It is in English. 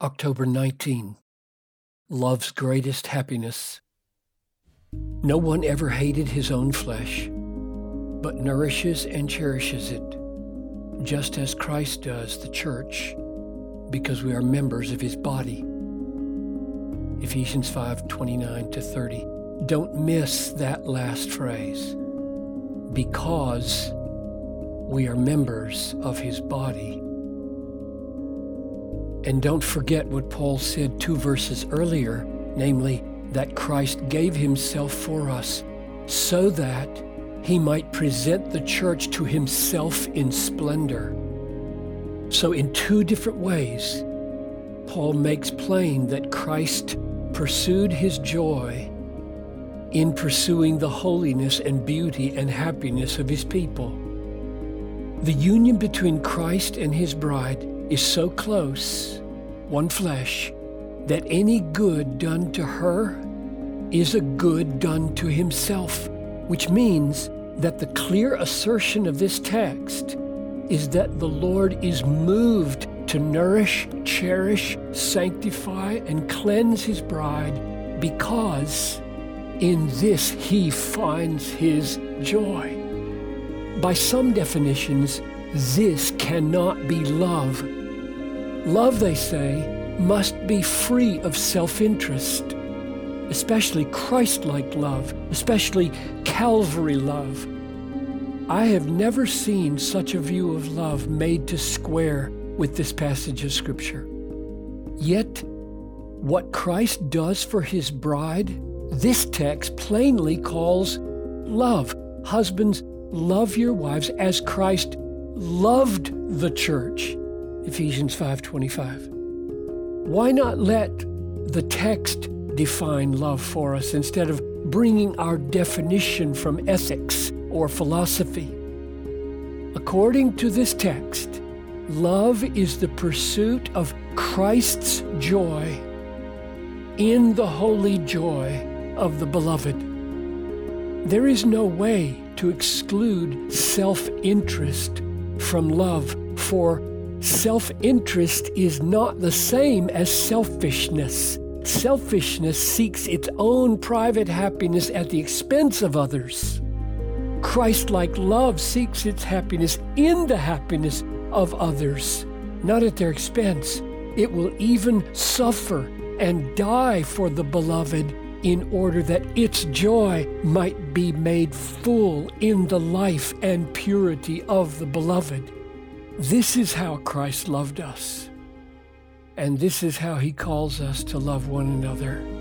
October 19. Love's greatest happiness. No one ever hated his own flesh, but nourishes and cherishes it, just as Christ does the church, because we are members of his body. Ephesians 5 29 to 30. Don't miss that last phrase. Because we are members of his body. And don't forget what Paul said two verses earlier, namely, that Christ gave himself for us so that he might present the church to himself in splendor. So, in two different ways, Paul makes plain that Christ pursued his joy in pursuing the holiness and beauty and happiness of his people. The union between Christ and his bride is so close, one flesh, that any good done to her is a good done to himself, which means that the clear assertion of this text is that the Lord is moved to nourish, cherish, sanctify, and cleanse his bride because in this he finds his joy. By some definitions, this cannot be love Love, they say, must be free of self interest, especially Christ like love, especially Calvary love. I have never seen such a view of love made to square with this passage of Scripture. Yet, what Christ does for his bride, this text plainly calls love. Husbands, love your wives as Christ loved the church Ephesians 5:25. Why not let the text define love for us instead of bringing our definition from ethics or philosophy? According to this text, love is the pursuit of Christ's joy in the holy joy of the beloved. There is no way to exclude self interest from love, for Self interest is not the same as selfishness. Selfishness seeks its own private happiness at the expense of others. Christ like love seeks its happiness in the happiness of others, not at their expense. It will even suffer and die for the beloved in order that its joy might be made full in the life and purity of the beloved. This is how Christ loved us. And this is how he calls us to love one another.